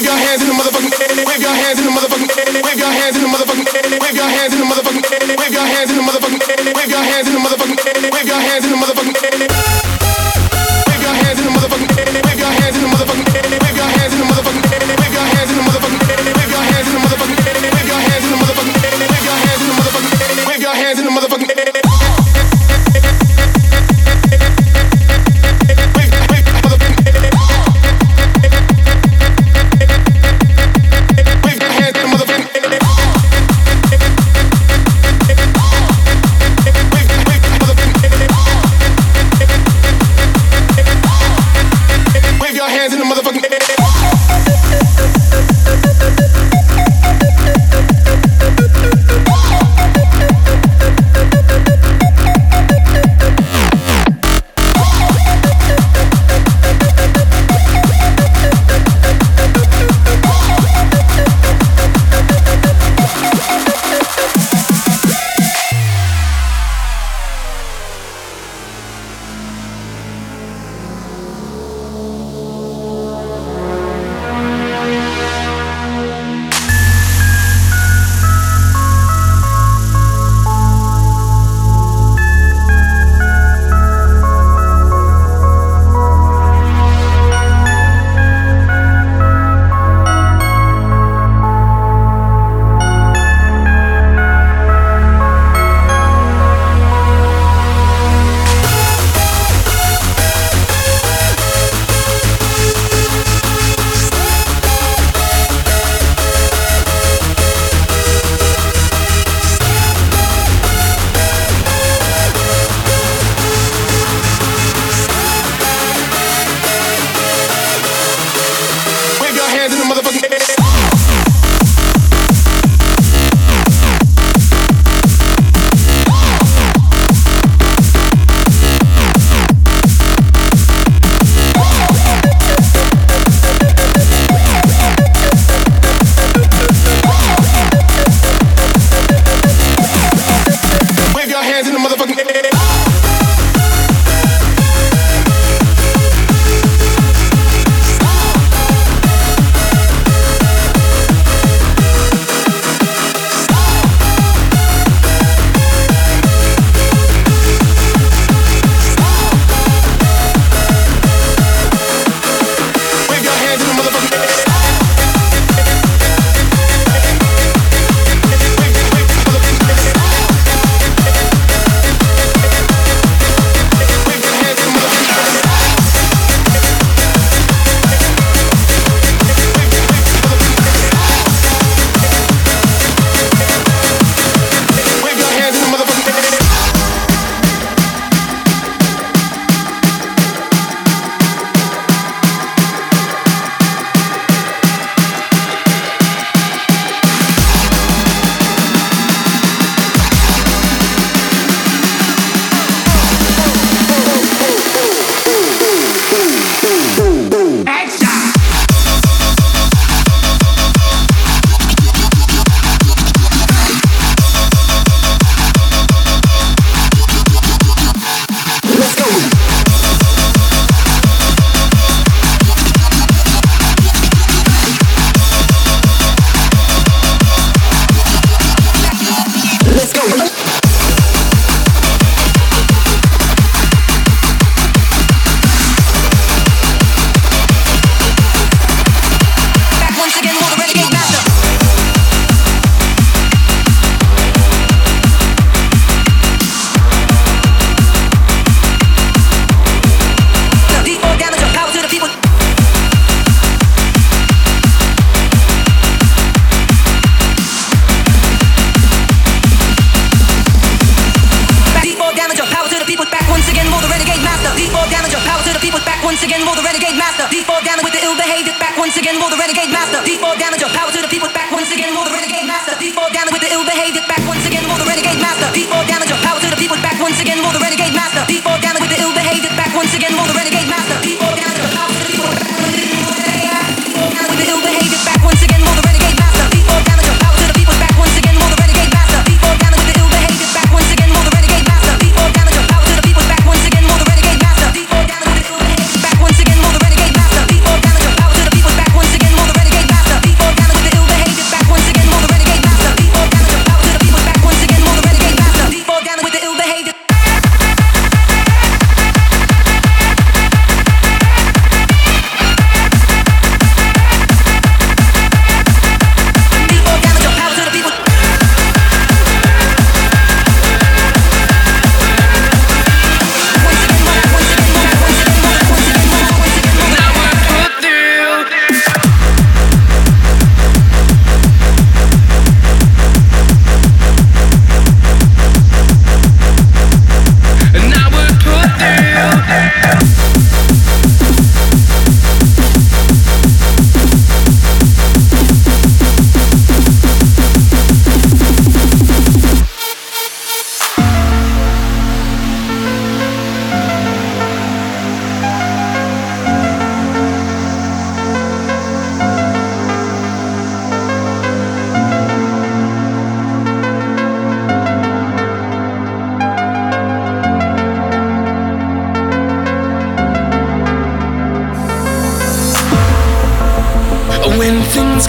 Wave your hands in the motherfucking Wave your hands in the motherfucking Wave your hands in the motherfucking Wave your hands in the motherfucking Wave your hands in the motherfucking Wave your hands in the motherfucking Wave your hands in the motherfucking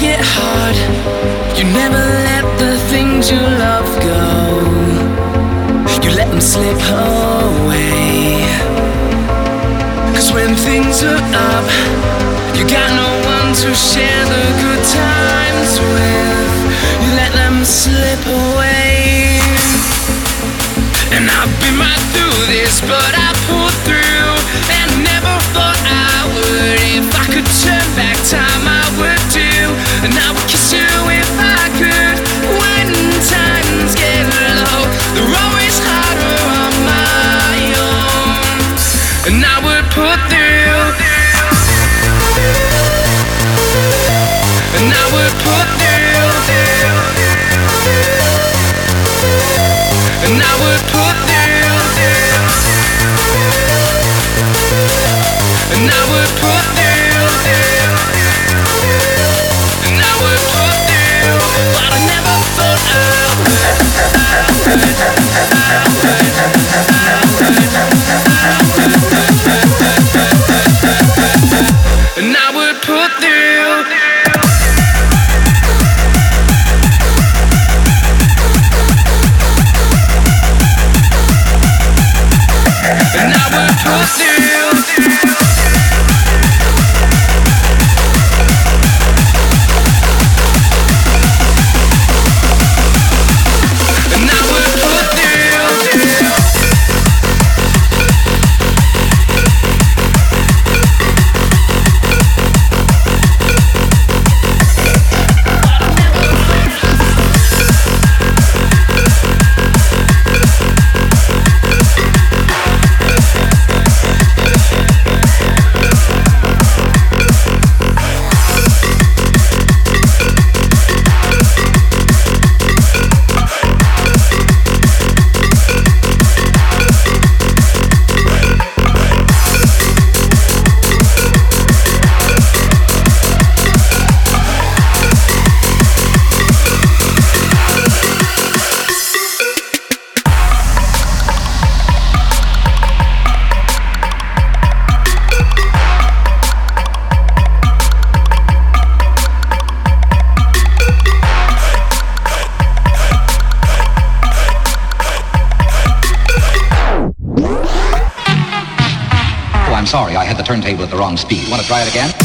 Get hard, you never let the things you love go. You let them slip away. Cause when things are up, you got no one to share the good times with. You let them slip away. And I've been right through this, but I And I would put. And I would put. And I would put. But I never thought I would. Wrong speed. Want to try it again?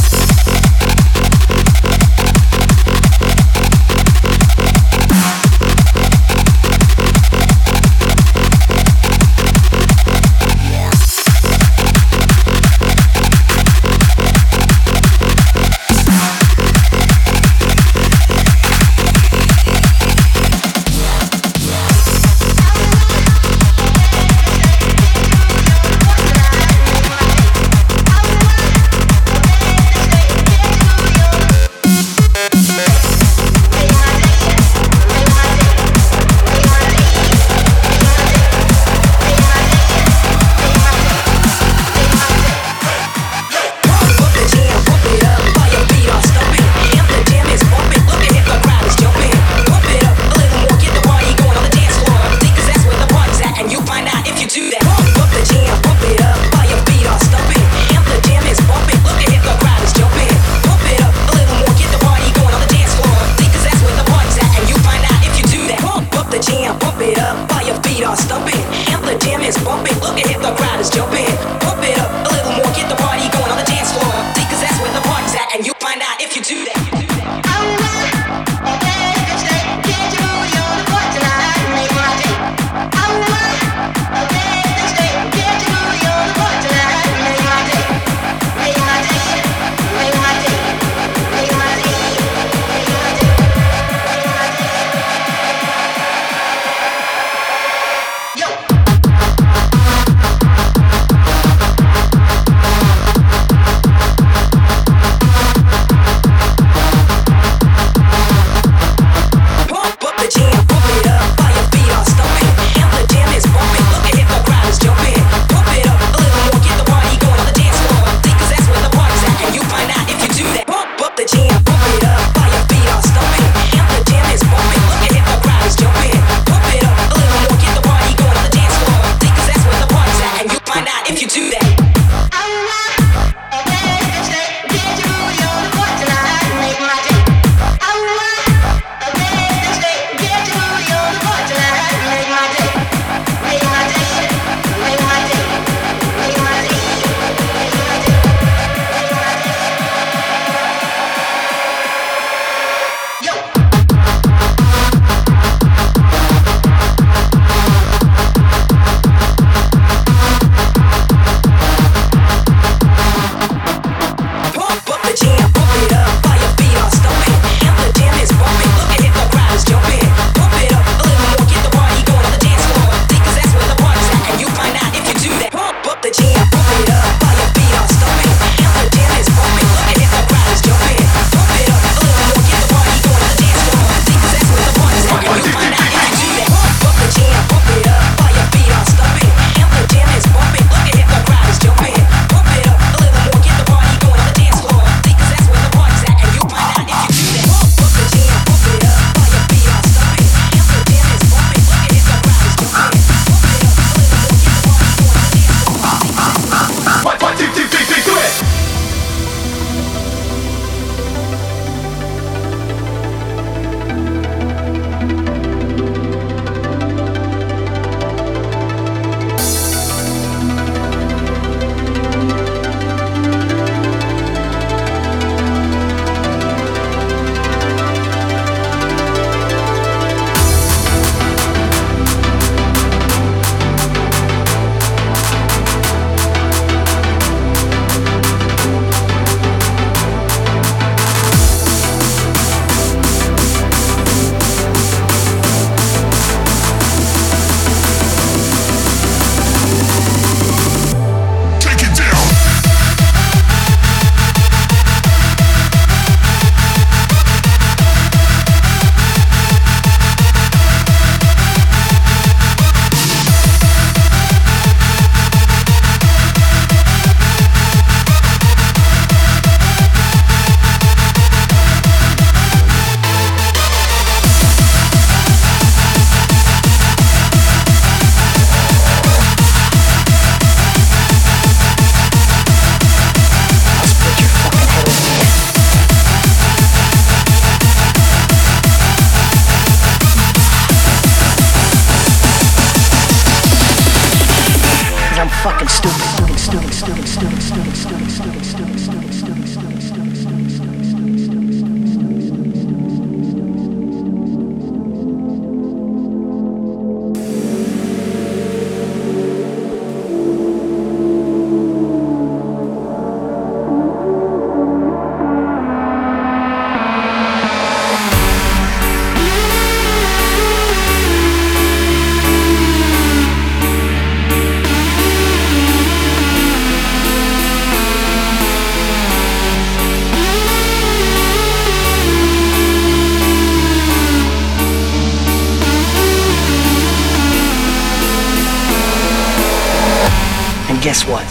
Guess what?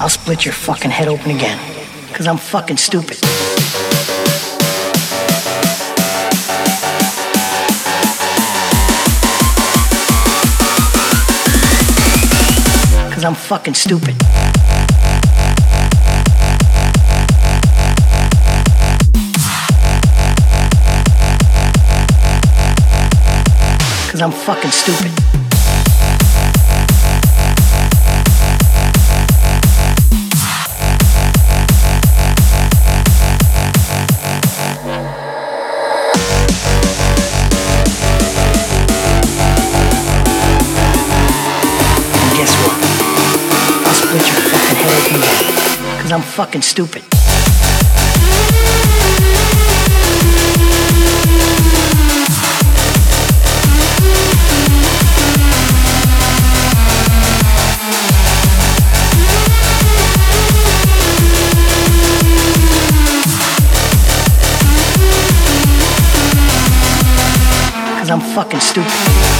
I'll split your fucking head open again. Cause I'm fucking stupid. Cause I'm fucking stupid. Cause I'm fucking stupid. Again. Cause I'm fucking stupid. Cause I'm fucking stupid.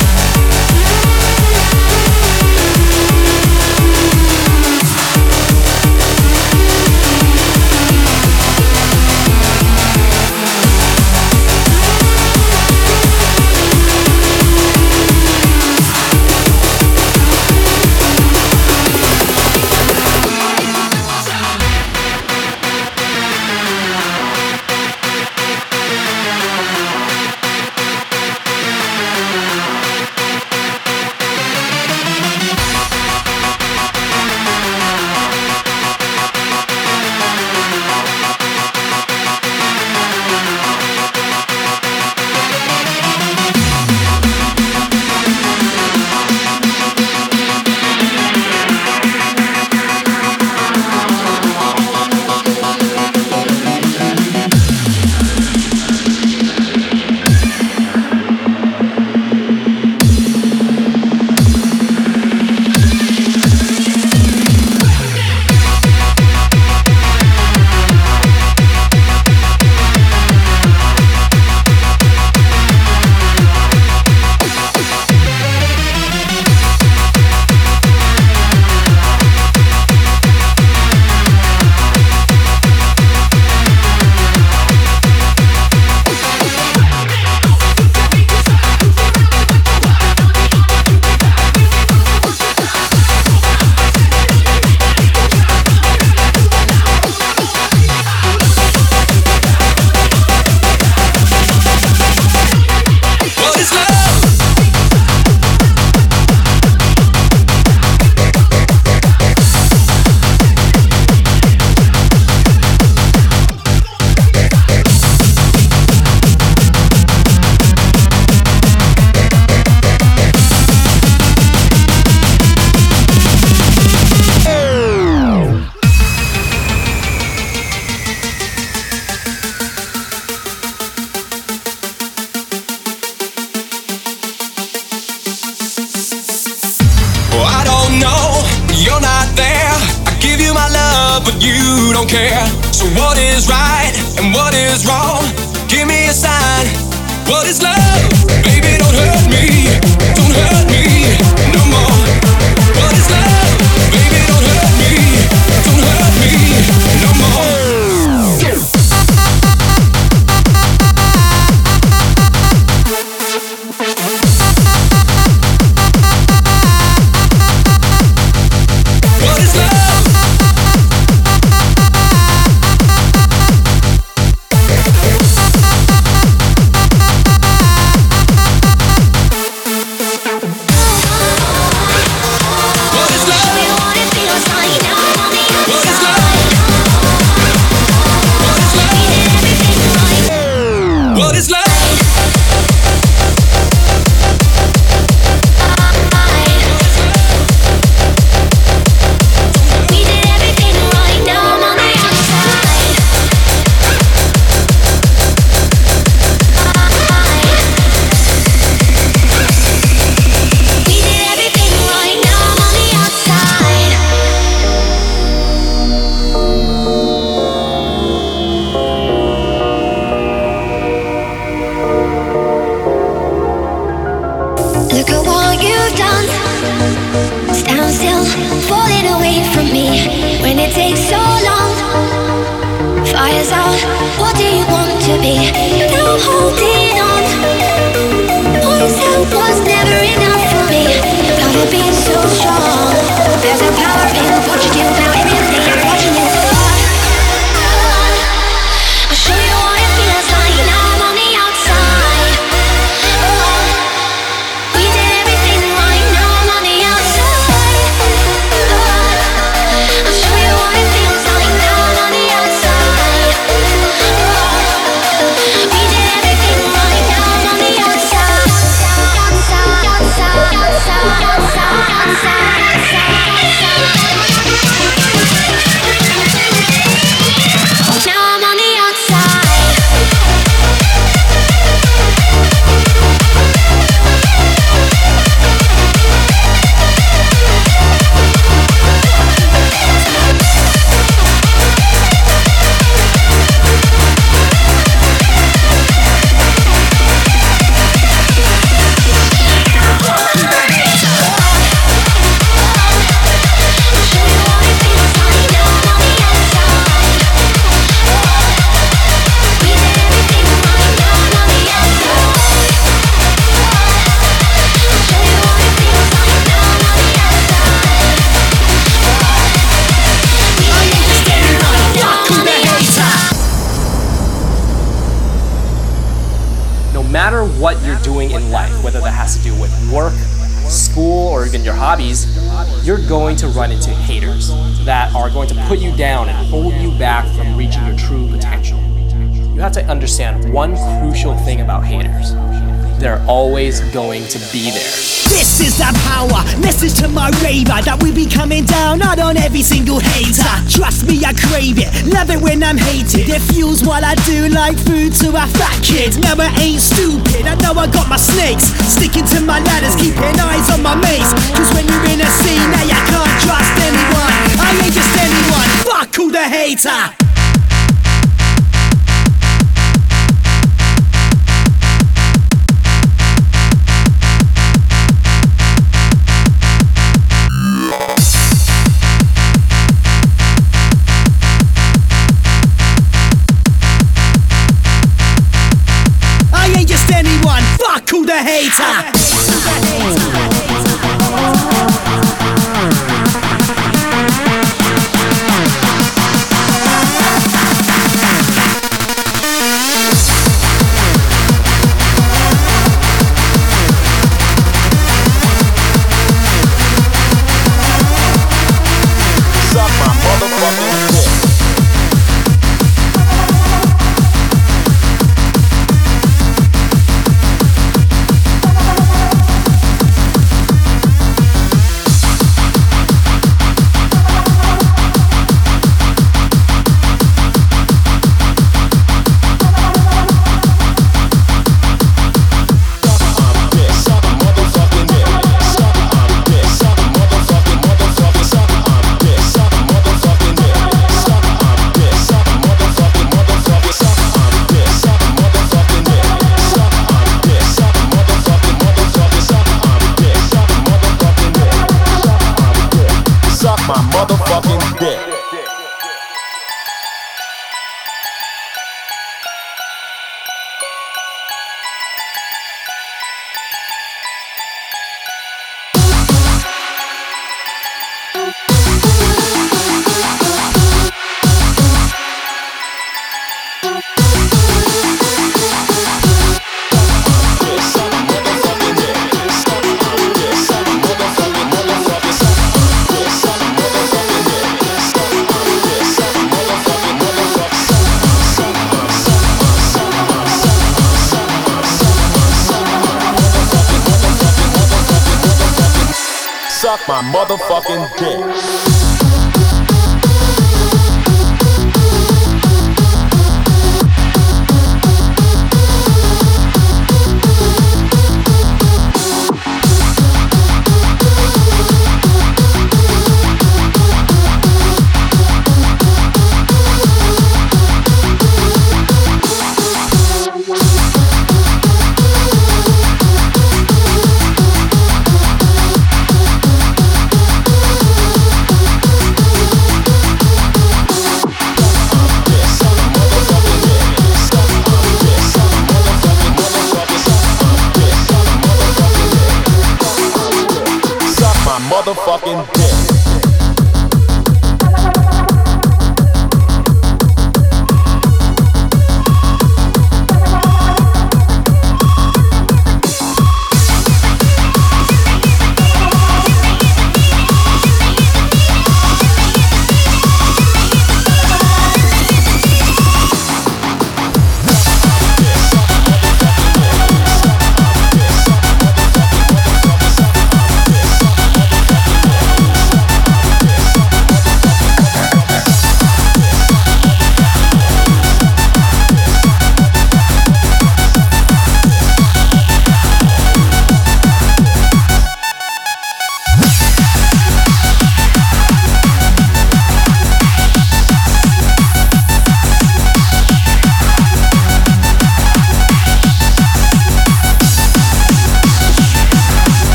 And what is wrong? Give me a sign. What is love? Baby, don't hurt me. Don't hurt you're going to run into haters that are going to put you down and hold you back from reaching your true potential. You have to understand one crucial thing about haters. They're always going to be there. This is that power, message to my raver That we be coming down, not on every single hater. Trust me, I crave it, love it when I'm hated. It fuels what I do like food to a fat kid No, I ain't stupid, I know I got my snakes. Sticking to my ladders, keeping eyes on my mates. Cause when you're in hater I ain't just anyone, fuck who the hater